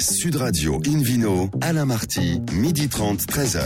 Sud Radio Invino, Alain Marty, midi 30, 13h.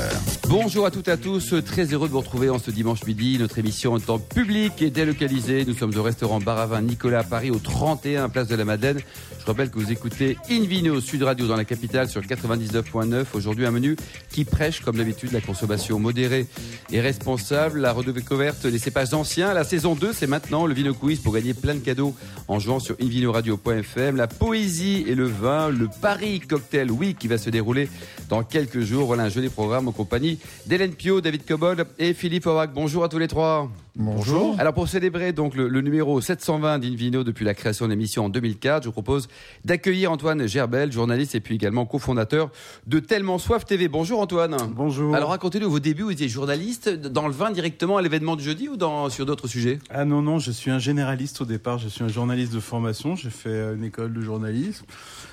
Bonjour à toutes et à tous, très heureux de vous retrouver en ce dimanche midi. Notre émission est en public et délocalisée. Nous sommes au restaurant Baravin Nicolas à Paris, au 31 Place de la Madeleine. Je rappelle que vous écoutez Invino Sud Radio dans la capitale sur 99.9. Aujourd'hui, un menu qui prêche, comme d'habitude, la consommation modérée et responsable. La redécouverte des cépages anciens. La saison 2, c'est maintenant le Vino Quiz pour gagner plein de cadeaux en jouant sur invinoradio.fm. La poésie et le vin, le Paris Cocktail Week qui va se dérouler dans quelques jours. Voilà un joli programme en compagnie d'Hélène Pio, David Cobol et Philippe Aubrac. Bonjour à tous les trois. Bonjour. Alors pour célébrer donc le, le numéro 720 d'Invino depuis la création de l'émission en 2004, je vous propose d'accueillir Antoine Gerbel, journaliste et puis également cofondateur de Tellement Soif TV. Bonjour Antoine. Bonjour. Alors racontez-nous vos débuts, vous étiez journaliste dans le vin directement à l'événement du jeudi ou dans, sur d'autres sujets? Ah non, non, je suis un généraliste au départ, je suis un journaliste de formation, j'ai fait euh, une école de journalisme,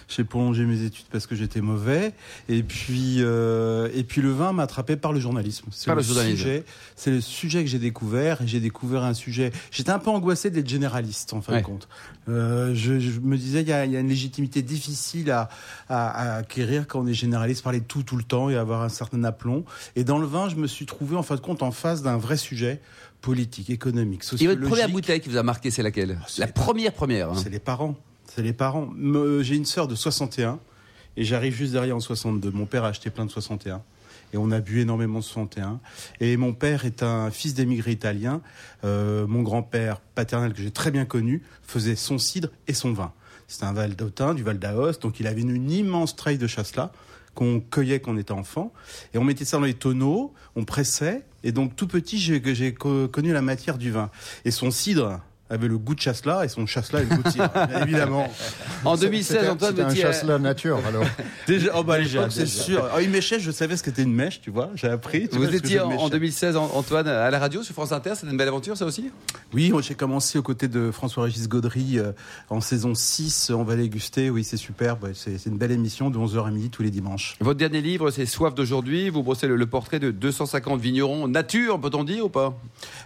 j'ai prolongé mes études parce que j'étais mauvais, et puis, euh, et puis le vin m'a attrapé par le journalisme. C'est le sujet, c'est le sujet que j'ai découvert, et j'ai découvert un sujet, j'étais un peu angoissé d'être généraliste en fin Ouais. de compte. Euh, je, je me disais, il y a, il y a une légitimité difficile à, à, à acquérir quand on est généraliste, parler de tout tout le temps et avoir un certain aplomb. Et dans le vin, je me suis trouvé en fin de compte en face d'un vrai sujet politique, économique, Et sociologique. votre première bouteille qui vous a marqué, c'est laquelle? C'est- La première première. hein. C'est les parents. Les parents. J'ai une sœur de 61 et j'arrive juste derrière en 62. Mon père a acheté plein de 61 et on a bu énormément de 61. Et mon père est un fils d'émigrés italiens. Euh, mon grand-père paternel que j'ai très bien connu faisait son cidre et son vin. C'était un Val d'Autun, du Val d'Aoste, donc il avait une, immense treille de chasselas qu'on cueillait quand on était enfant. Et on mettait ça dans les tonneaux, on pressait. Et donc tout petit, j'ai j'ai co- connu la matière du vin. Et son cidre avait le goût de chasselas et son chasselas avait le goût de évidemment. En 2016, C'était- Antoine C'était vous un étiez à- chasse la nature, alors. Déjà, oh bah, c'est sûr. Ah, une mèche, je savais ce qu'était une mèche, tu vois. J'ai appris. tu Vous vois, étiez en, méchais. en 2016, An- Antoine, à la radio sur France Inter. C'était une belle aventure, ça aussi? Oui, moi, j'ai commencé aux côtés de François-Régis Gaudry euh, en saison 6. On va les guster. Oui, c'est superbe. C'est c'est une belle émission de 11h à midi tous les dimanches. Votre dernier livre, c'est Soif d'aujourd'hui. Vous brossez le, le portrait de 250 vignerons nature, peut-on dire ou pas?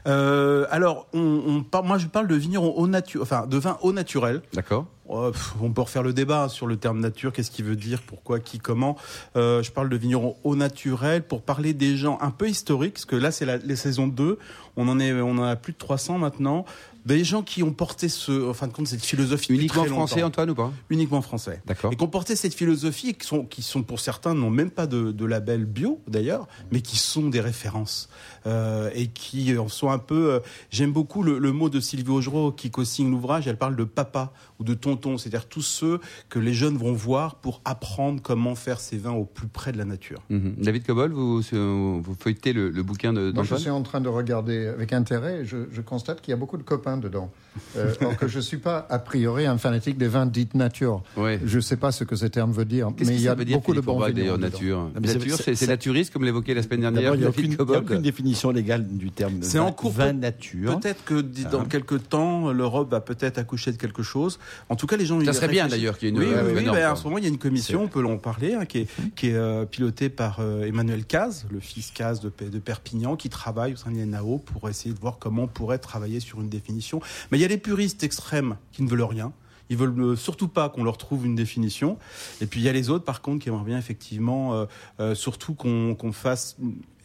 Euh, alors, on, on par- moi, je parle de vigneron au nature, enfin, de vin au naturel. D'accord. On peut refaire le débat sur le terme nature, qu'est-ce qu'il veut dire, pourquoi, qui, comment. Euh, je parle de vignerons au naturel pour parler des gens un peu historiques, parce que là c'est la, les saisons 2, on en, est, on en a plus de 300 maintenant. Des gens qui ont porté ce, en fin de compte cette philosophie Uniquement français. Antoine, ou pas? Uniquement français. D'accord. Et qui ont porté cette philosophie et qui sont, qui sont pour certains n'ont même pas de, de label bio d'ailleurs, mais qui sont des références euh, et qui en sont un peu. euh, J'aime beaucoup le, le mot de Sylvie Augereau qui co-signe l'ouvrage. Elle parle de papa ou de tonton, c'est-à-dire tous ceux que les jeunes vont voir pour apprendre comment faire ces vins au plus près de la nature. Mhm. David Cobol, vous, vous feuilletez le, le bouquin de- Moi, je suis en train de regarder avec intérêt. et Je, je constate qu'il y a beaucoup de copains dedans. Euh, alors que je ne suis pas, a priori, un fanatique des vins dites nature. Ouais. Je ne sais pas ce que ce terme veut dire, mais il y a dire, beaucoup de bons vignerons d'ailleurs, nature c'est- Nature, naturiste, comme l'évoquait la semaine dernière. Il n'y a, aucune- a définition légale du terme C'est vin, en cours, vin nature. Peut-être que dans Hein. quelques temps, l'Europe va peut-être accoucher de quelque chose. En tout cas, les gens. Ça serait bien, d'ailleurs, qu'il y ait une- Oui, oui, oui, ben, en ce moment, il y a une commission, on peut en parler, hein, qui est, qui est euh, pilotée par euh, Emmanuel Caz, le fils Caz de, Pe- de Perpignan, qui travaille au sein de l'INAO pour essayer de voir comment on pourrait travailler sur une définition. Mais il y a les puristes extrêmes qui ne veulent rien. Ils veulent euh, surtout pas qu'on leur trouve une définition. Et puis il y a les autres, par contre, qui aimeraient bien effectivement, euh, surtout qu'on fasse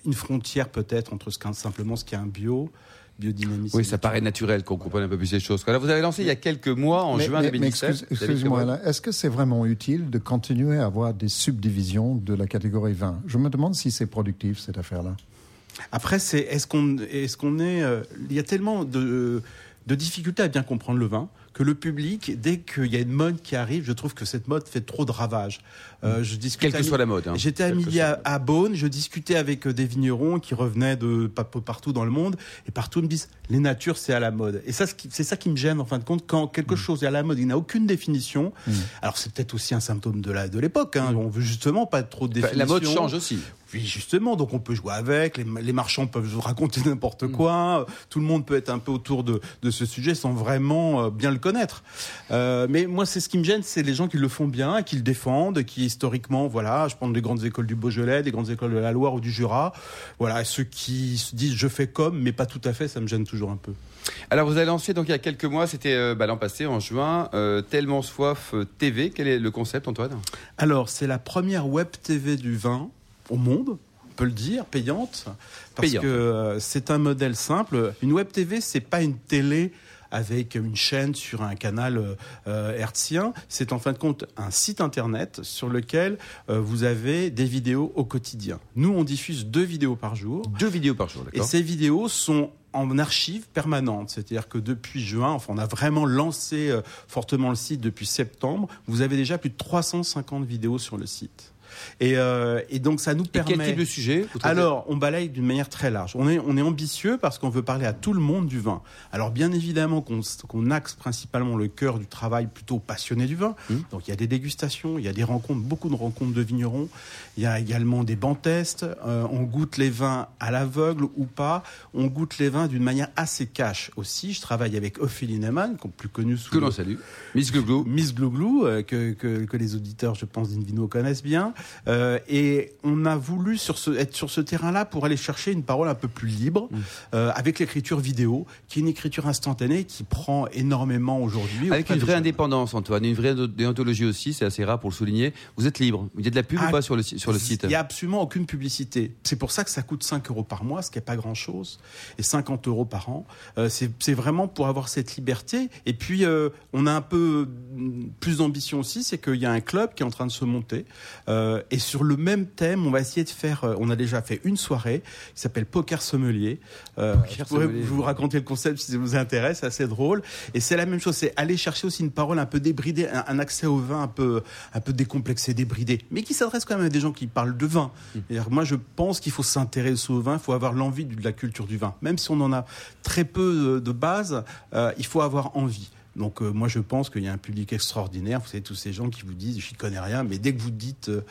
une frontière peut-être entre ce simplement ce qu'est un bio, biodynamisme. Oui, ça paraît naturel qu'on comprenne un peu plus ces choses. Là, vous avez lancé il y a quelques mois, en Mais- juin mais- mais 2017. excuse- David Excuse-moi, est-ce que c'est vraiment utile de continuer à avoir des subdivisions de la catégorie vin Je me demande si c'est productif, cette affaire-là. Après, c'est est-ce qu'on est, euh, il y a tellement de de difficultés à bien comprendre le vin que le public, dès qu'il y a une mode qui arrive, je trouve que cette mode fait trop de ravages. Euh, je discute Quelle que soit la mode. hein. J'étais à midi à, à Beaune, je discutais avec euh, des vignerons qui revenaient de pa- pa- partout dans le monde, et partout ils me disent les natures c'est à la mode. Et ça, c'est ça qui me gêne en fin de compte quand quelque Mm. chose est à la mode, il n'a aucune définition. Alors c'est peut-être aussi un symptôme de la de l'époque. Hein. On veut justement pas trop de définition. La mode change aussi. Oui, justement, donc on peut jouer avec, les, les marchands peuvent raconter n'importe quoi, tout le monde peut être un peu autour de, de ce sujet sans vraiment euh, bien le le connaître. Euh, mais moi, c'est ce qui me gêne, c'est les gens qui le font bien, qui le défendent, qui historiquement, voilà, je prends des grandes écoles du Beaujolais, des grandes écoles de la Loire ou du Jura, voilà, ceux qui se disent je fais comme, mais pas tout à fait, ça me gêne toujours un peu. Alors vous avez lancé donc il y a quelques mois, c'était euh, bah, l'an passé en juin, euh, Tellement Soif euh, TV. Quel est le concept Antoine? Alors, c'est la première web TV du vin au monde, on peut le dire, payante, parce Payante. que euh, c'est un modèle simple. Une web TV, c'est pas une télé avec une chaîne sur un canal euh, euh, hertzien. C'est en fin de compte un site internet sur lequel euh, vous avez des vidéos au quotidien. Nous, on diffuse deux vidéos par jour. Deux vidéos par jour, Et d'accord ces vidéos sont en archive permanente, c'est-à-dire que depuis juin, enfin on a vraiment lancé fortement le site depuis septembre, vous avez déjà plus de 350 vidéos sur le site. Et, euh, et donc ça nous Et permet... quel type de sujet Alors, on balaye d'une manière très large. On est, on est ambitieux parce qu'on veut parler à tout le monde du vin. Alors, bien évidemment qu'on qu'on axe principalement le cœur du travail plutôt passionné du vin. Mmh. Donc, il y a des dégustations, il y a des rencontres, beaucoup de rencontres de vignerons. Il y a également des bancs tests. Euh, on goûte les vins à l'aveugle ou pas. On goûte les vins d'une manière assez cash aussi. Je travaille avec Ophélie Neyman, qu'on- plus connue sous Que l'on salue. Miss Glouglou. Miss Glouglou, euh, que, que, que les auditeurs, je pense, d'Invino connaissent bien. Euh, et on a voulu sur ce, être sur ce terrain-là pour aller chercher une parole un peu plus libre, euh, avec l'écriture vidéo, qui est une écriture instantanée qui prend énormément aujourd'hui. Avec une vraie indépendance, Antoine, une vraie déontologie aussi, c'est assez rare pour le souligner. Vous êtes libre. Il y a de la pub Ah, ou pas sur le, sur le site Il n'y a absolument aucune publicité. C'est pour ça que ça coûte 5 euros par mois, ce qui n'est pas grand-chose, et 50 euros par an. Euh, c'est vraiment pour avoir cette liberté. Et puis, euh, on a un peu mm, plus d'ambition aussi, c'est qu'il y a un club qui est en train de se monter. Euh, et sur le même thème, on va essayer de faire, euh, on a déjà fait une soirée qui s'appelle Poker Sommelier. Euh, Poker je pourrais Sommelier. vous raconter le concept si ça vous intéresse, c'est assez drôle. Et c'est la même chose, c'est aller chercher aussi une parole un peu débridée, un, un accès au vin un peu, un peu décomplexé, débridé, mais qui s'adresse quand même à des gens qui parlent de vin. C'est-à-dire, Moi, je pense qu'il faut s'intéresser au vin, il faut avoir l'envie de la culture du vin. Même si on en a très peu de, de base, euh, il faut avoir envie. Donc euh, moi je pense qu'il y a un public extraordinaire. Vous savez tous ces gens qui vous disent je ne connais rien, mais dès que vous dites euh,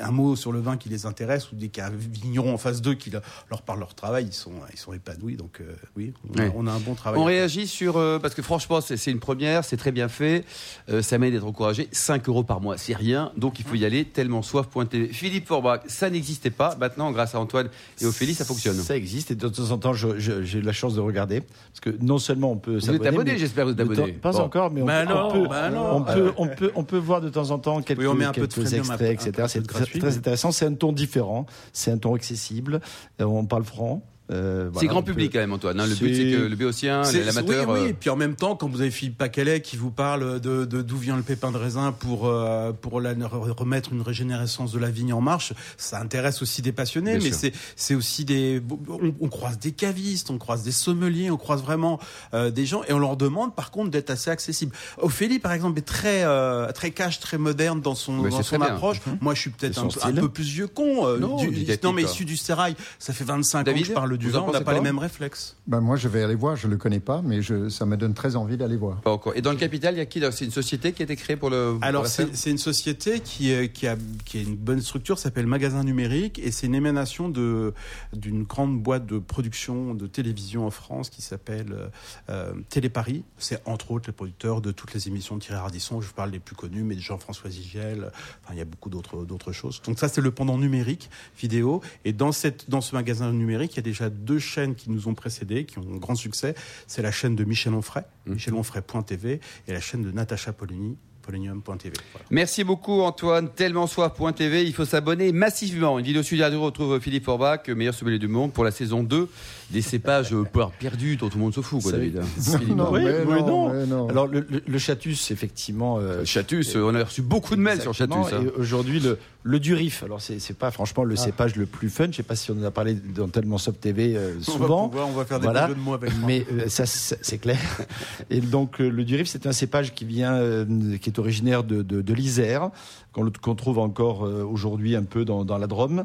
un mot sur le vin qui les intéresse ou dès qu'il y a un vigneron en face d'eux qui le- leur parle leur travail, ils sont ils sont épanouis. Donc euh, oui, on, a- Ouais. on a un bon travail. On réagit sur euh, parce que franchement c'est c'est une première, c'est très bien fait, euh, ça mérite d'être encouragé. 5 euros par mois, c'est rien, donc il faut y aller. Tellement soif.tv. Philippe Forbach, ça n'existait pas. Maintenant, grâce à Antoine et Ophélie, ça fonctionne. Ça existe et de temps en temps, j'ai eu la chance de regarder. Parce que non seulement on peut Vous êtes abonné, j'espère vous êtes de abonné. Pas Bon. encore, mais on, Bah peut, non, on peut, bah non. on peut, on peut, on peut voir de temps en temps quelques, Oui, on met un peu de quelques freemium, un extraits, peu- etc. très, intéressant. C'est un ton différent, c'est un ton accessible. euh, On parle franc. Euh, C'est grand peut- public quand même, Antoine. hein. Le but C'est- que le béotien, l'amateur. Oui, oui. euh, Et puis en même temps, quand vous avez Philippe Paquelet qui vous parle de d'où vient le pépin de raisin pour euh, pour la, remettre une régénérescence de la vigne en marche, ça intéresse aussi des passionnés, Bien mais c'est c'est aussi des on, on croise des cavistes, on croise des sommeliers, on croise vraiment euh, des gens et on leur demande par contre d'être assez accessible. Ophélie par exemple est très très cash, très moderne dans son Mais dans son bien. approche. Moi, je suis peut-être un, un peu plus vieux con. Non, du- non, mais issu du sérail, ça fait 25 ans David, que je parle du vous on n'a pas les mêmes réflexes. Ben, moi, je vais aller voir. Je le connais pas, mais je, ça me donne très envie d'aller voir. Pas encore. Et dans le capital, il y a qui C'est une société qui a été créée pour le. Alors c'est une société qui, euh, qui, a, qui a une bonne structure, s'appelle Magasin Numérique, et c'est une émanation de d'une grande boîte de production de télévision en France qui s'appelle euh, euh, Téléparis. C'est entre autres les producteurs de toutes les émissions de Thierry Ardisson. Je vous parle des plus connus, mais de Jean-François Zigel. Enfin, il y a beaucoup d'autres d'autres choses. Donc ça, c'est le pendant numérique vidéo. Et dans cette dans ce magasin numérique, il y a déjà deux chaînes qui nous ont précédés, qui ont un grand succès. C'est la chaîne de Michel Onfray, michelonfray.tv, et la chaîne de Natacha Polony, polonium.tv. Voilà. Merci beaucoup Antoine, tellement soif.tv, il faut s'abonner massivement. Une vidéo sur Radio retrouve Philippe Forbach, meilleur sommelier du monde pour la saison 2 des cépages euh, perdus dont tout le monde se fout quoi David. Non, Oui, mais non, non. mais non. Alors, le, le- le Chatus, effectivement. euh, Chatus, euh, on a reçu beaucoup de mails sur. Chatus. hein. Aujourd'hui, le, le Durif. Alors, c'est c'est pas franchement le cépage le plus fun. Je sais pas si on en a parlé dans Tellement Soft TV euh, On va, souvent. pouvoir- on va faire des Voilà. jeux de mots avec moi. Mais euh, ça, c'est clair. Et donc, euh, le Durif, c'est un cépage qui vient, euh, qui est originaire de, de, l'Isère, qu'on trouve encore aujourd'hui un peu dans, la Drôme.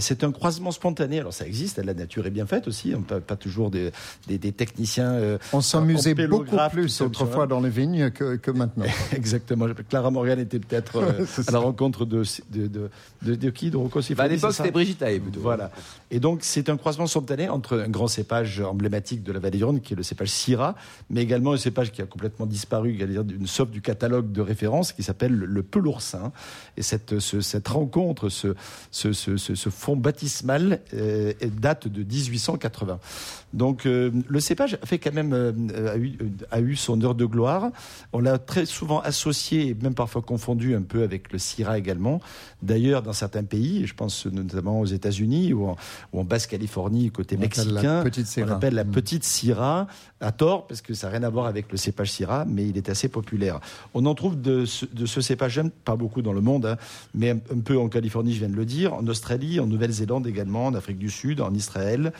c'est un croisement spontané. Alors ça existe, la nature est bien faite aussi. On peut pas toujours des, des, techniciens. on s'amusait beaucoup plus autrefois dans les vignes que, que maintenant. Exactement. Clara Morgan était peut-être à la rencontre de, de, de, qui De Rocco bah, À l'époque, c'était Brigitte Voilà. Et donc, c'est un croisement spontané entre un grand cépage emblématique de la vallée du Rhône, qui est le cépage Syrah, mais également un cépage qui a complètement disparu, d'une sauf du catalogue de référence, qui s'appelle le Peloursin. Et cette, cette rencontre, ce, ce, ce, fond baptismal, euh, date de 1880. Donc, euh, le cépage a fait quand même euh, a, eu, a, eu, son heure de gloire. On l'a très souvent associé, et même parfois confondu un peu avec le Syrah également. D'ailleurs, dans certains pays, je pense notamment aux États-Unis ou en, ou en Basse-Californie, côté mexicain, on appelle la mm. petite Syrah, à tort, parce que ça n'a rien à voir avec le cépage Syrah, mais il est assez populaire. On en trouve de ce, de ce cépage, pas beaucoup dans le monde, hein, mais un, un, peu en Californie, je viens de le dire, en Australie, en Nouvelle-Zélande également, en Afrique du Sud, en Israël.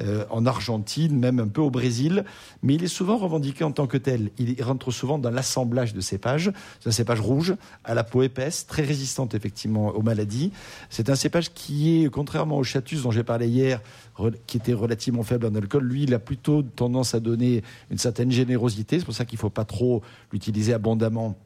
Euh, en Argentine, même un peu au Brésil, mais il est souvent revendiqué en tant que tel. Il rentre souvent dans l'assemblage de cépages. C'est un cépage rouge, à la peau épaisse, très résistante effectivement aux maladies. C'est un cépage qui est, contrairement au chatus dont j'ai parlé hier, qui était relativement faible en alcool, lui, il a plutôt tendance à donner une certaine générosité. C'est pour ça qu'il ne faut pas trop l'utiliser abondamment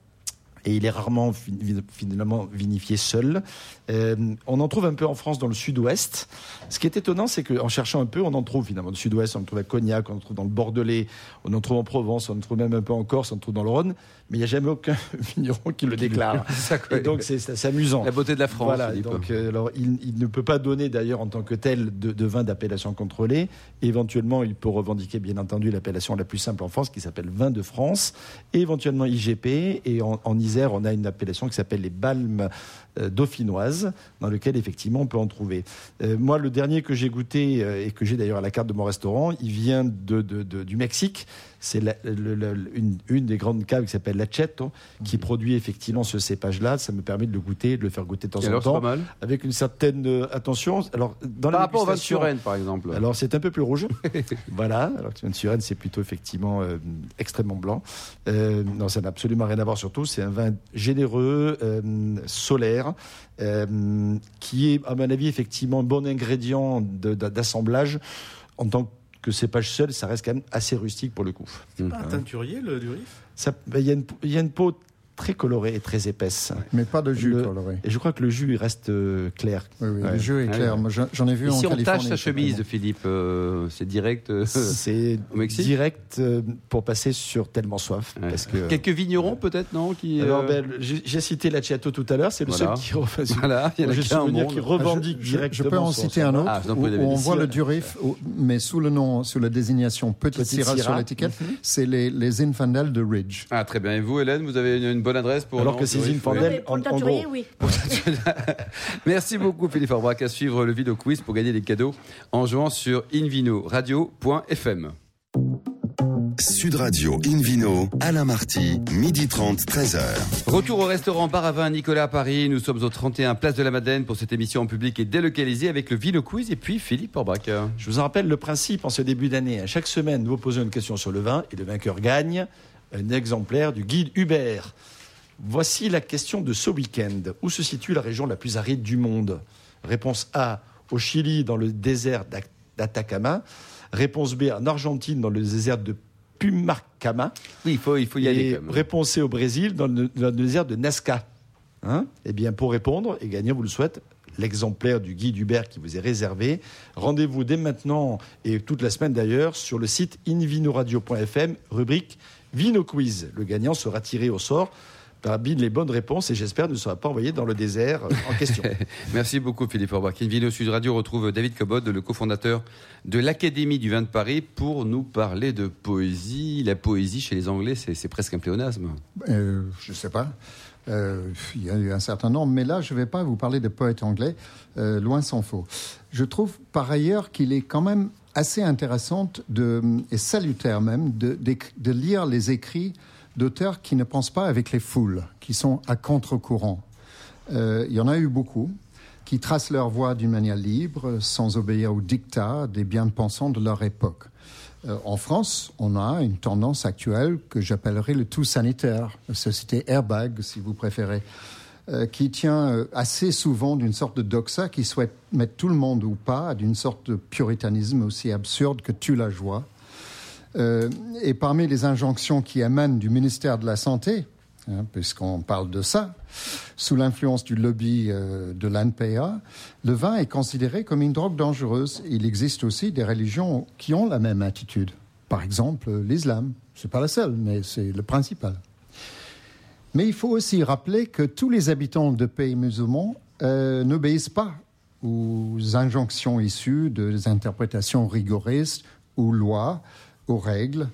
et il est rarement finalement vinifié seul. Euh, on en trouve un peu en France dans le sud-ouest. Ce qui est étonnant, c'est qu'en cherchant un peu, on en trouve finalement dans le sud-ouest, on en trouve à Cognac, on en trouve dans le Bordelais, on en trouve en Provence, on en trouve même un peu en Corse, on en trouve dans le Rhône, mais il n'y a jamais aucun vigneron qui le déclare. et donc c'est amusant. La beauté de la France. Voilà, donc, euh, alors, il, ne peut pas donner d'ailleurs en tant que tel de, vin d'appellation contrôlée. Éventuellement, il peut revendiquer bien entendu l'appellation la plus simple en France qui s'appelle vin de France, et éventuellement IGP, et en, en On a une appellation qui s'appelle les balmes euh, dauphinoises, dans lequel effectivement on peut en trouver. Euh, moi, le dernier que j'ai goûté euh, et que j'ai d'ailleurs à la carte de mon restaurant, il vient du Mexique. C'est une, une, des grandes caves qui s'appelle Lacheto, qui mhm. produit effectivement ce cépage-là. Ça me permet de le goûter, de le faire goûter de temps en temps, avec une certaine attention. Alors, dans par rapport au vin de Suresnes, par exemple. Alors, c'est un peu plus rouge. voilà. Alors, le vin de Suresnes, c'est plutôt effectivement extrêmement blanc. non, ça n'a absolument rien à voir. Surtout, c'est un vin généreux, solaire euh, qui est, à mon avis, effectivement un bon ingrédient d'assemblage en tant que cépage seul, ça reste quand même assez rustique pour le coup. C'est pas un teinturier, le durif ben, Il y, y, a une peau très colorée et très épaisse. Mais pas de jus coloré. Et je crois que le jus il reste euh, clair. Oui, oui le jus est ah clair. J'en ai vu en si on tâche sa chemise, Philippe, euh, c'est direct euh, C'est direct pour passer sur tellement soif. Parce que, Quelques vignerons peut-être, non qui, ben, J'ai cité la Chiato tout à l'heure, c'est le seul qui, voilà, il y a qui revendique je, directement. Je peux en citer un autre ah, où, on voit le Durif, mais sous le nom, sous la désignation Petite Syrah sur l'étiquette, mhm. c'est les, les Infandel de Ridge. Ah très bien. Et vous, Hélène, vous avez une bonne adresse pour oui. Merci beaucoup, Philippe Orbrac. À suivre le vidéo quiz pour gagner des cadeaux en jouant sur invinoradio.fm. Sud Radio Invino, Alain Marty, midi 30, 13h. Retour au restaurant Bar à Vin Nicolas à Paris. Nous sommes au 31 Place de la Madeleine pour cette émission en public et délocalisée avec le Vino Quiz et puis Philippe Orbach. Je vous en rappelle le principe en ce début d'année. Chaque semaine, nous vous posons une question sur le vin et le vainqueur gagne un exemplaire du guide Hubert. Voici la question de ce week-end. Où se situe la région la plus aride du monde? Réponse A, au Chili, dans le désert d'Atacama. Réponse B, en Argentine, dans le désert de Pumarcama. Oui, il faut, il faut y aller. réponse C, au Brésil, dans le, désert de Nazca. Hein? Eh bien, pour répondre et gagner, vous le souhaite, l'exemplaire du guide Hubert qui vous est réservé. Rendez-vous dès maintenant et toute la semaine d'ailleurs sur le site invinoradio.fm, rubrique Vino Quiz. Le gagnant sera tiré au sort parmi les bonnes réponses et j'espère ne sera pas envoyé dans le désert euh, en question. Merci beaucoup Philippe Orbach. Une vidéo Sud Radio retrouve David Cobod, le cofondateur de l'Académie du vin de Paris, pour nous parler de poésie. La poésie chez les Anglais, c'est presque un pléonasme. Euh, je ne sais pas. Euh, il y a eu un certain nombre, mais là, je ne vais pas vous parler de poètes anglais, loin s'en faut. Je trouve par ailleurs qu'il est quand même assez intéressant de, et salutaire même de, de lire les écrits d'auteurs qui ne pensent pas avec les foules, qui sont à contre-courant. Euh, il y en a eu beaucoup, qui tracent leur voie d'une manière libre, sans obéir aux dictats des bien-pensants de leur époque. Euh, en France, on a une tendance actuelle que j'appellerais le tout sanitaire, société Airbag, si vous préférez, euh, qui tient assez souvent d'une sorte de doxa qui souhaite mettre tout le monde ou pas d'une sorte de puritanisme aussi absurde que tue la joie. Et parmi les injonctions qui émanent du ministère de la Santé, hein, puisqu'on parle de ça, sous l'influence du lobby de l'ANPA, le vin est considéré comme une drogue dangereuse. Il existe aussi des religions qui ont la même attitude. Par exemple, l'islam. Ce n'est pas la seule, mais c'est le principal. Mais il faut aussi rappeler que tous les habitants de pays musulmans euh, n'obéissent pas aux injonctions issues des interprétations rigoristes ou lois, aux règles.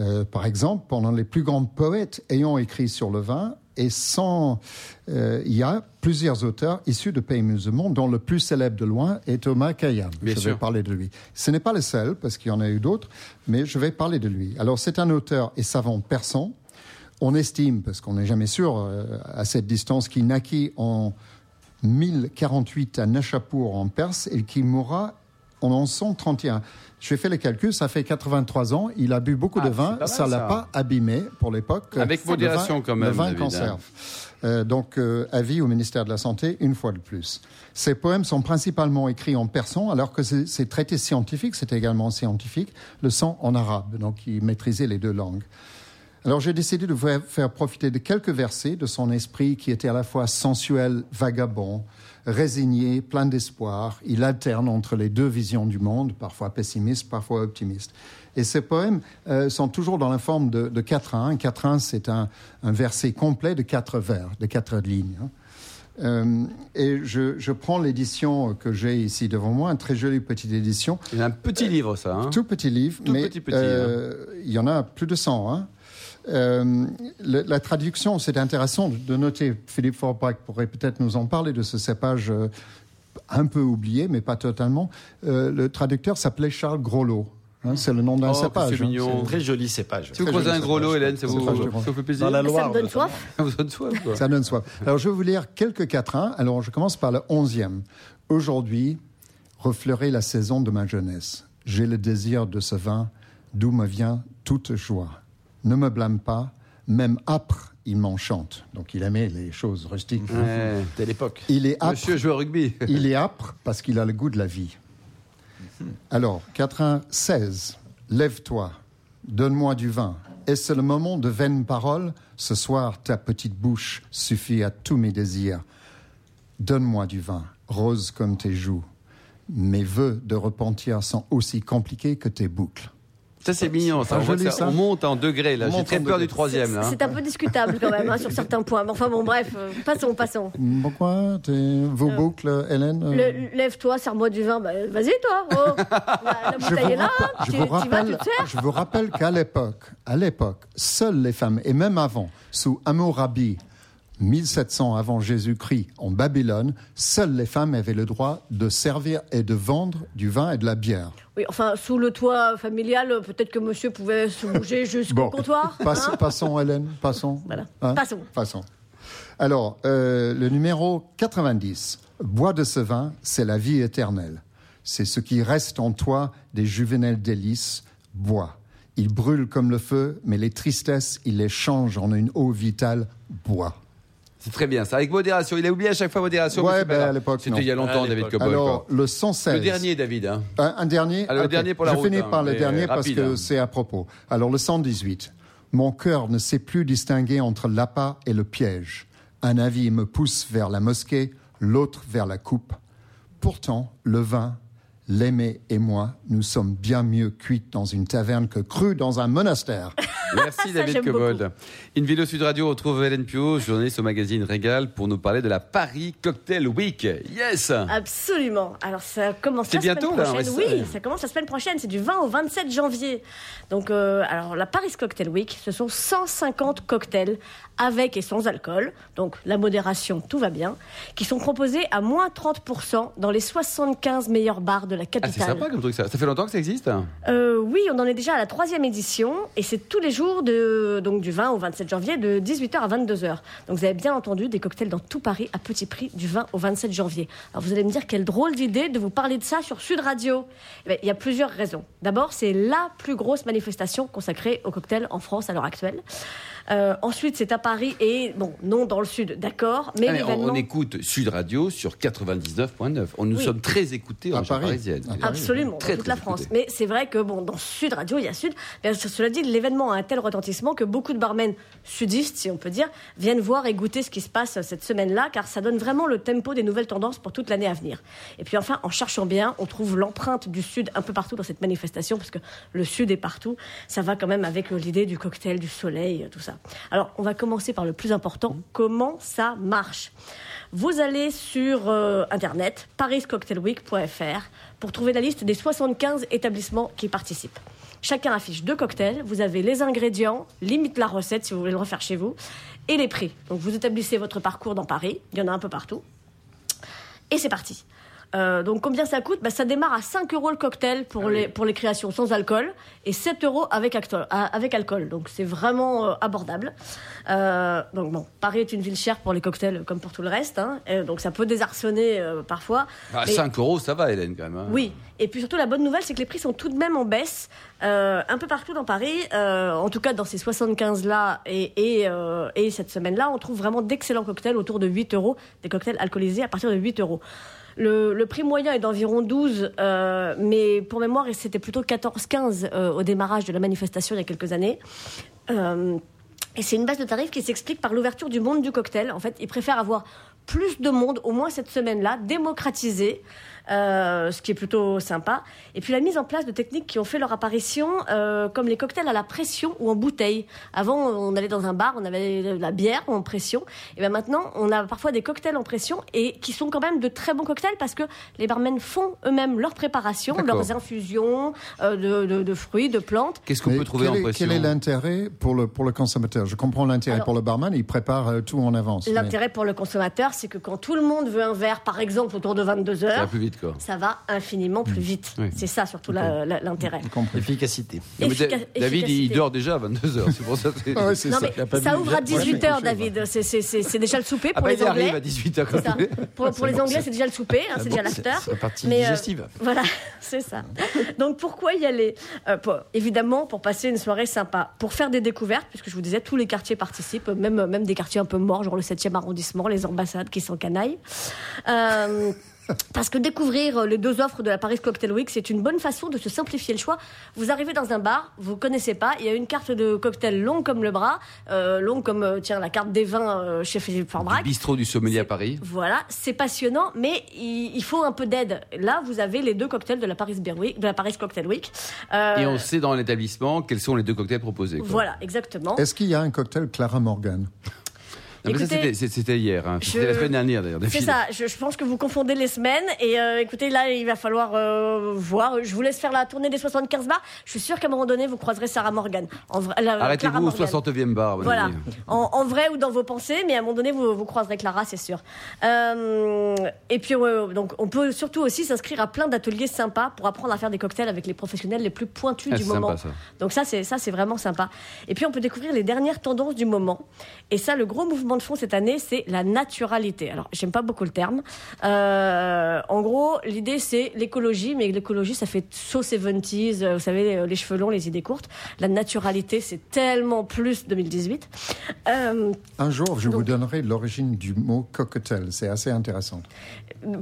Euh, par exemple, pendant les plus grands poètes ayant écrit sur le vin, et sans, euh, il y a plusieurs auteurs issus de pays musulmans, dont le plus célèbre de loin est Thomas Khayyam. je vais parler de lui. Ce n'est pas le seul, parce qu'il y en a eu d'autres, mais je vais parler de lui. Alors, c'est un auteur et savant persan on estime, parce qu'on n'est jamais sûr euh, à cette distance, qu'il naquit en 1048 à Nashapur en Perse et qu'il mourra en 1131. J'ai fait les calculs, ça fait 83 ans. Il a bu beaucoup de ah, vin, ça l'a pas abîmé pour l'époque. Avec modération quand même. Le vin conserve. Euh, donc, euh, avis au ministère de la Santé, une fois de plus. Ces poèmes sont principalement écrits en persan, alors que ces traités scientifiques, c'est également scientifique, le sont en arabe, donc il maîtrisait les deux langues. Alors j'ai décidé de vous faire profiter de quelques versets de son esprit qui était à la fois sensuel, vagabond, résigné, plein d'espoir. Il alterne entre les deux visions du monde, parfois pessimiste, parfois optimiste. Et ces poèmes euh, sont toujours dans la forme de, de 4-1. 4-1, c'est un, verset complet de quatre vers, de quatre lignes. Hein. Euh, et je, prends l'édition que j'ai ici devant moi, une très jolie petite édition. Il y a un petit livre, ça. Hein tout petit livre, mais petit, petit, euh, hein. il y en a plus de 100. Hein euh, la traduction, c'est intéressant de noter, Philippe Forbach pourrait peut-être nous en parler de ce cépage euh, un peu oublié, mais pas totalement. Euh, le traducteur s'appelait Charles Groslo. Hein, c'est le nom d'un oh, cépage. C'est hein. un très joli cépage. Si vous croisez un gros lot, Hélène, ça vous, fait plaisir Dans la Loire, ça donne soif. Ça vous donne soif. Ça donne soif. Alors, je vais vous lire quelques quatrains. Alors, je commence par le onzième. Aujourd'hui, refleurer la saison de ma jeunesse. J'ai le désir de ce vin, d'où me vient toute joie ne me blâme pas, même âpre, il m'enchante. Donc il aimait les choses rustiques. Ouais, l'époque. Il est âpre. Monsieur joue au rugby. il est âpre parce qu'il a le goût de la vie. Alors, 96, lève-toi, donne-moi du vin. Est-ce le moment de vaines paroles? Ce soir, ta petite bouche suffit à tous mes désirs. Donne-moi du vin, rose comme tes joues. Mes voeux de repentir sont aussi compliqués que tes boucles. Ça, c'est mignon. Ça. On, monte en degrés. Là. J'ai très peur du troisième. C'est un peu discutable quand même hein, sur certains points. Mais enfin bon, bref, euh, passons, passons. Pourquoi Vos euh, boucles, Hélène euh Lève-toi, serre-moi du vin. Bah, vas-y, toi. Oh. La, bouteille est là. Je vous, rappelle, je vous rappelle qu'à l'époque, à l'époque, seules les femmes, et même avant, sous Amourabi, 1700 avant Jésus-Christ, en Babylone, seules les femmes avaient le droit de servir et de vendre du vin et de la bière. Oui, enfin, sous le toit familial, peut-être que monsieur pouvait se bouger jusqu'au comptoir. Hein passons, Hélène, passons. Voilà. Hein passons. Passons. Alors, euh, le numéro 90. Bois de ce vin, c'est la vie éternelle. C'est ce qui reste en toi des juvénales délices. Bois. Il brûle comme le feu, mais les tristesses, il les change en une eau vitale. Bois. C'est très bien ça. Avec modération. Il a oublié à chaque fois modération. Ouais, ben à l'époque. C'était il y a longtemps, David Cobol. Alors, le 116. Le dernier, David. Hein. Un, dernier ah, Le dernier pour la Je finis par le dernier parce que hein. c'est à propos. Alors, le 118. Mon cœur ne sait plus distinguer entre l'appât et le piège. Un avis me pousse vers la mosquée, l'autre vers la coupe. Pourtant, le vin, l'aimer et moi, nous sommes bien mieux cuits dans une taverne que crus dans un monastère. Merci David Cobold. Vidéo Sud Radio retrouve Hélène Pio, journaliste au magazine Régal, pour nous parler de la Paris Cocktail Week. Yes Absolument. Alors ça commence la bientôt, semaine prochaine. oui, ça commence la semaine prochaine. C'est du 20 au 27 janvier. Donc, euh, alors la Paris Cocktail Week, ce sont 150 cocktails avec et sans alcool, donc la modération, tout va bien, qui sont proposés à moins 30% dans les 75 meilleurs bars de la capitale. Ah, c'est sympa comme truc ça. Ça fait longtemps que ça existe? Euh, Oui, on en est déjà à la troisième édition et c'est tous les jours jours de, donc du 20 au 27 janvier de 18h à 22h. Donc vous avez bien entendu des cocktails dans tout Paris à petit prix du 20 au 27 janvier. Alors vous allez me dire quelle drôle d'idée de vous parler de ça sur Sud Radio. Eh bien, il y a plusieurs raisons. D'abord, c'est la plus grosse manifestation consacrée aux cocktails en France à l'heure actuelle. Euh, ensuite, c'est à Paris et, bon, non dans le sud, d'accord, mais mais on, l'événement- on écoute Sud Radio sur 99.9. On nous Oui. sommes très écoutés en À Paris. parisienne. Absolument, Très, dans toute très la France. écouté. Mais c'est vrai que bon, dans Sud Radio, il y a Sud. Mais cela dit, l'événement a tel retentissement que beaucoup de barmen sudistes, si on peut dire, viennent voir et goûter ce qui se passe cette semaine-là, car ça donne vraiment le tempo des nouvelles tendances pour toute l'année à venir. Et puis enfin, en cherchant bien, on trouve l'empreinte du Sud un peu partout dans cette manifestation, parce que le Sud est partout. Ça va quand même avec l'idée du cocktail, du soleil, euh, tout ça. Alors, on va commencer par le plus important. Comment ça marche? Vous allez sur euh, internet pariscocktailweek.fr pour trouver la liste des 75 établissements qui participent. Chacun affiche deux cocktails, vous avez les ingrédients, limite la recette si vous voulez le refaire chez vous, et les prix. Donc vous établissez votre parcours dans Paris, il y en a un peu partout, et c'est parti. Euh, donc combien ça coûte? Bah, Ça démarre à 5 euros le cocktail pour, les, pour les créations sans alcool et 7 euros avec, avec alcool. Donc c'est vraiment euh, abordable. Euh, donc bon, Paris est une ville chère pour les cocktails comme pour tout le reste. hein. Donc ça peut désarçonner parfois. À Mais- 5 euros, ça va, Hélène, quand même. hein. oui, et puis surtout la bonne nouvelle, c'est que les prix sont tout de même en baisse, un peu partout dans Paris, en tout cas dans ces 75-là et, et, et cette semaine-là, on trouve vraiment d'excellents cocktails autour de 8 euros, des cocktails alcoolisés à partir de 8 euros. Le, prix moyen est d'environ 12, euh, mais pour mémoire, c'était plutôt 14-15 euh, au démarrage de la manifestation il y a quelques années. Euh, et c'est une baisse de tarifs qui s'explique par l'ouverture du monde du cocktail. En fait, ils préfèrent avoir plus de monde, au moins cette semaine-là, démocratisé, euh, ce qui est plutôt sympa. Et puis la mise en place de techniques qui ont fait leur apparition, euh, comme les cocktails à la pression ou en bouteille. Avant, on allait dans un bar, on avait de la bière en pression. Et bien maintenant, on a parfois des cocktails en pression et qui sont quand même de très bons cocktails parce que les barmen font eux-mêmes leur préparation, leurs infusions euh, de, de- de fruits, de plantes. Qu'est-ce qu'on peut trouver quel en est, pression Quel est l'intérêt pour le, pour le consommateur? Je comprends l'intérêt pour le barman, il prépare euh, tout en avance. mais- L'intérêt pour le consommateur, c'est que quand tout le monde veut un verre, par exemple, autour de 22 Ça va heures, plus vite, quoi. ça va infiniment plus vite. Oui. C'est ça surtout l'intérêt. Efficacité. Effica- David, il dort déjà à 22h. C'est pour ça. c'est- Ah ouais, c'est Non, ça. mais ouvre à le- 18h, David. C'est- déjà le souper Ah pour bah, les il arrive Anglais. à 18h C'est ça. Pour, pour les bon, Anglais, c'est- déjà le souper, hein, c'est déjà l'after. C'est la partie Mais, euh, digestive. Voilà, c'est ça. Donc pourquoi y aller? Euh, pour- Évidemment, pour passer une soirée sympa, pour faire des découvertes, puisque je vous disais, tous les quartiers participent, même, même des quartiers un peu morts, genre le 7e arrondissement, les ambassades qui sont canailles. Euh, Parce que découvrir les deux offres de la Paris Cocktail Week, c'est une bonne façon de se simplifier le choix. Vous arrivez dans un bar, vous connaissez pas, il y a une carte de cocktail longue comme le bras, euh, longue comme euh, tiens la carte des vins euh, chez Philippe Du Forbrac. bistrot du sommelier à Paris. Voilà, c'est passionnant, mais il, il faut un peu d'aide. Là, vous avez les deux cocktails de la Paris Beer Week, de la Paris Cocktail Week. Euh, Et on sait dans l'établissement quels sont les deux cocktails proposés. quoi. Voilà, exactement. Est-ce qu'il y a un cocktail Clara Morgan? Non, mais ça, Écoutez, c'était- hier. hein. C'était la semaine dernière, d'ailleurs. C'est ça, je, je pense que vous confondez les semaines. Et euh, écoutez, là, il va falloir euh, voir. Je vous laisse faire la tournée des 75 bars. Je suis sûre qu'à un moment donné, vous croiserez Sarah Morgan. Arrêtez-vous au Morgan. 60e bar. Voilà, en, en vrai ou dans vos pensées, mais à un moment donné, vous, vous croiserez Clara, c'est sûr. Euh, et puis, donc, on peut surtout aussi s'inscrire à plein d'ateliers sympas pour apprendre à faire des cocktails avec les professionnels les plus pointus Ah, du moment. sympa, ça. Donc ça, c'est ça, c'est vraiment sympa. Et puis, on peut découvrir les dernières tendances du moment. Et ça, le gros mouvement de fond cette année, c'est la naturalité. Alors, j'aime pas beaucoup le terme. Euh, en gros, l'idée, c'est l'écologie, mais l'écologie, ça fait so 70s, euh, vous savez, euh, les cheveux longs, les idées courtes. La naturalité, c'est tellement plus 2018. Euh, Un jour, je vous donnerai l'origine du mot cocktail. C'est assez intéressant.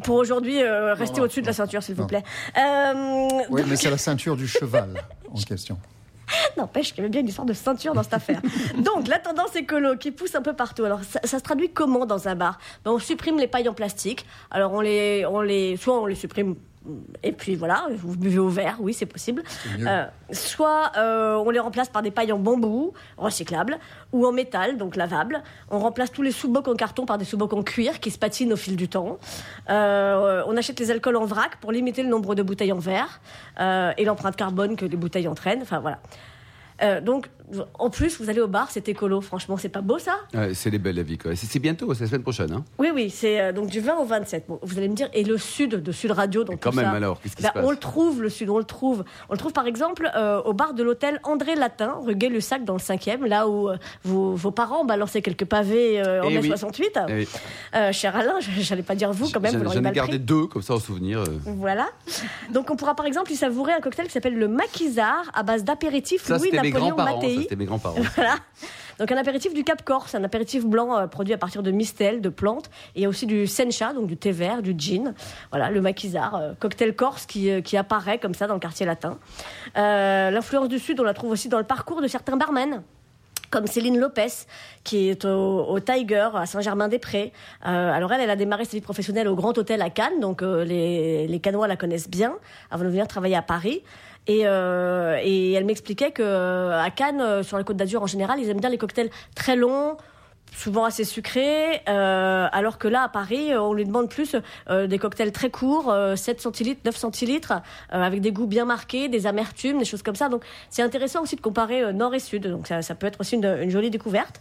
pour aujourd'hui, euh, restez au-dessus de la ceinture, s'il vous plaît. Oui, mais c'est la ceinture du cheval en question. N'empêche qu'il y avait bien une histoire de ceinture dans cette affaire. Donc, la tendance écolo qui pousse un peu partout. Alors, ça, ça se traduit comment dans un bar? Ben, On supprime les pailles en plastique. Alors, on les, on les, soit on les supprime. Et puis voilà, vous buvez au verre, oui, c'est possible. Euh, soit euh, on les remplace par des pailles en bambou, recyclables, ou en métal, donc lavables. On remplace tous les sous-bocs en carton par des sous-bocs en cuir qui se patinent au fil du temps. Euh, on achète les alcools en vrac pour limiter le nombre de bouteilles en verre et l'empreinte carbone que les bouteilles entraînent. Enfin voilà. Donc En plus, vous allez au bar, c'est écolo. Franchement, c'est pas beau ça? Ouais, c'est les belles la vie. C'est bientôt, c'est la semaine prochaine. Hein. Oui, oui, c'est euh, donc du 20 au 27. Bon, vous allez me dire, et le sud de Sud Radio donc Quand tout même, ça alors, qu'est-ce qui Ben, se passe? On le trouve, le sud, on le trouve. On le trouve par exemple euh, au bar de l'hôtel André Latin, rue Gay-Lussac, dans le 5e, là où euh, vos, vos parents balancé quelques pavés en Eh mai oui. 68. Eh oui. Cher Alain, je- j'allais pas dire vous quand même, J'en vous l'auriez mal gardé deux, comme ça, en souvenir. Voilà. Donc on pourra par exemple y savourer un cocktail qui s'appelle le maquisard à base d'apéritif Ça, Louis c'était mes grands-parents. ça, Mattei. C'était mes grands-parents. Voilà. Donc un apéritif du Cap Corse, un apéritif blanc euh, produit à partir de mistel, de plantes. Et il y a aussi du sencha, donc du thé vert, du gin. Voilà, le maquisard, euh, cocktail corse qui, euh, qui apparaît comme ça dans le quartier latin. Euh, L'influence du Sud, on la trouve aussi dans le parcours de certains barmen comme Céline Lopez, qui est au, au Tiger à Saint-Germain-des-Prés. Euh, alors elle, elle a démarré sa vie professionnelle au Grand Hôtel à Cannes, donc euh, les, les Cannois la connaissent bien, avant de venir travailler à Paris. Et, euh, et elle m'expliquait que euh, à Cannes, euh, sur la Côte d'Azur en général, ils aiment bien les cocktails très longs, souvent assez sucrés, euh, alors que là, à Paris, euh, on lui demande plus euh, des cocktails très courts, euh, 7 centilitres, 9 centilitres, avec des goûts bien marqués, des amertumes, des choses comme ça. Donc c'est intéressant aussi de comparer nord et sud, donc ça, ça peut être aussi une, une jolie découverte.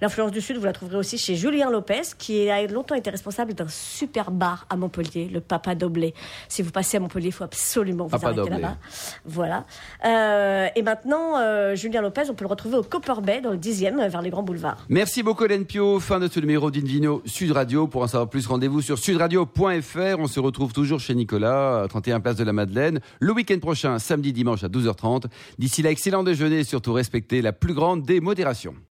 L'influence du Sud, vous la trouverez aussi chez Julien Lopez, qui a longtemps été responsable d'un super bar à Montpellier, le Papa Doblé. Si vous passez à Montpellier, il faut absolument vous Papa arrêter là-bas. Voilà. Euh, et maintenant, euh, Julien Lopez, on peut le retrouver au Copper Bay, dans le 10e, vers les grands boulevards. Merci beaucoup, Hélène Pio. Fin de ce numéro d'Invino Sud Radio. Pour en savoir plus, rendez-vous sur sudradio.fr. On se retrouve toujours chez Nicolas, à 31 Place de la Madeleine, le week-end prochain, samedi, dimanche à 12h30. D'ici là, excellent déjeuner et surtout respectez la plus grande des modérations.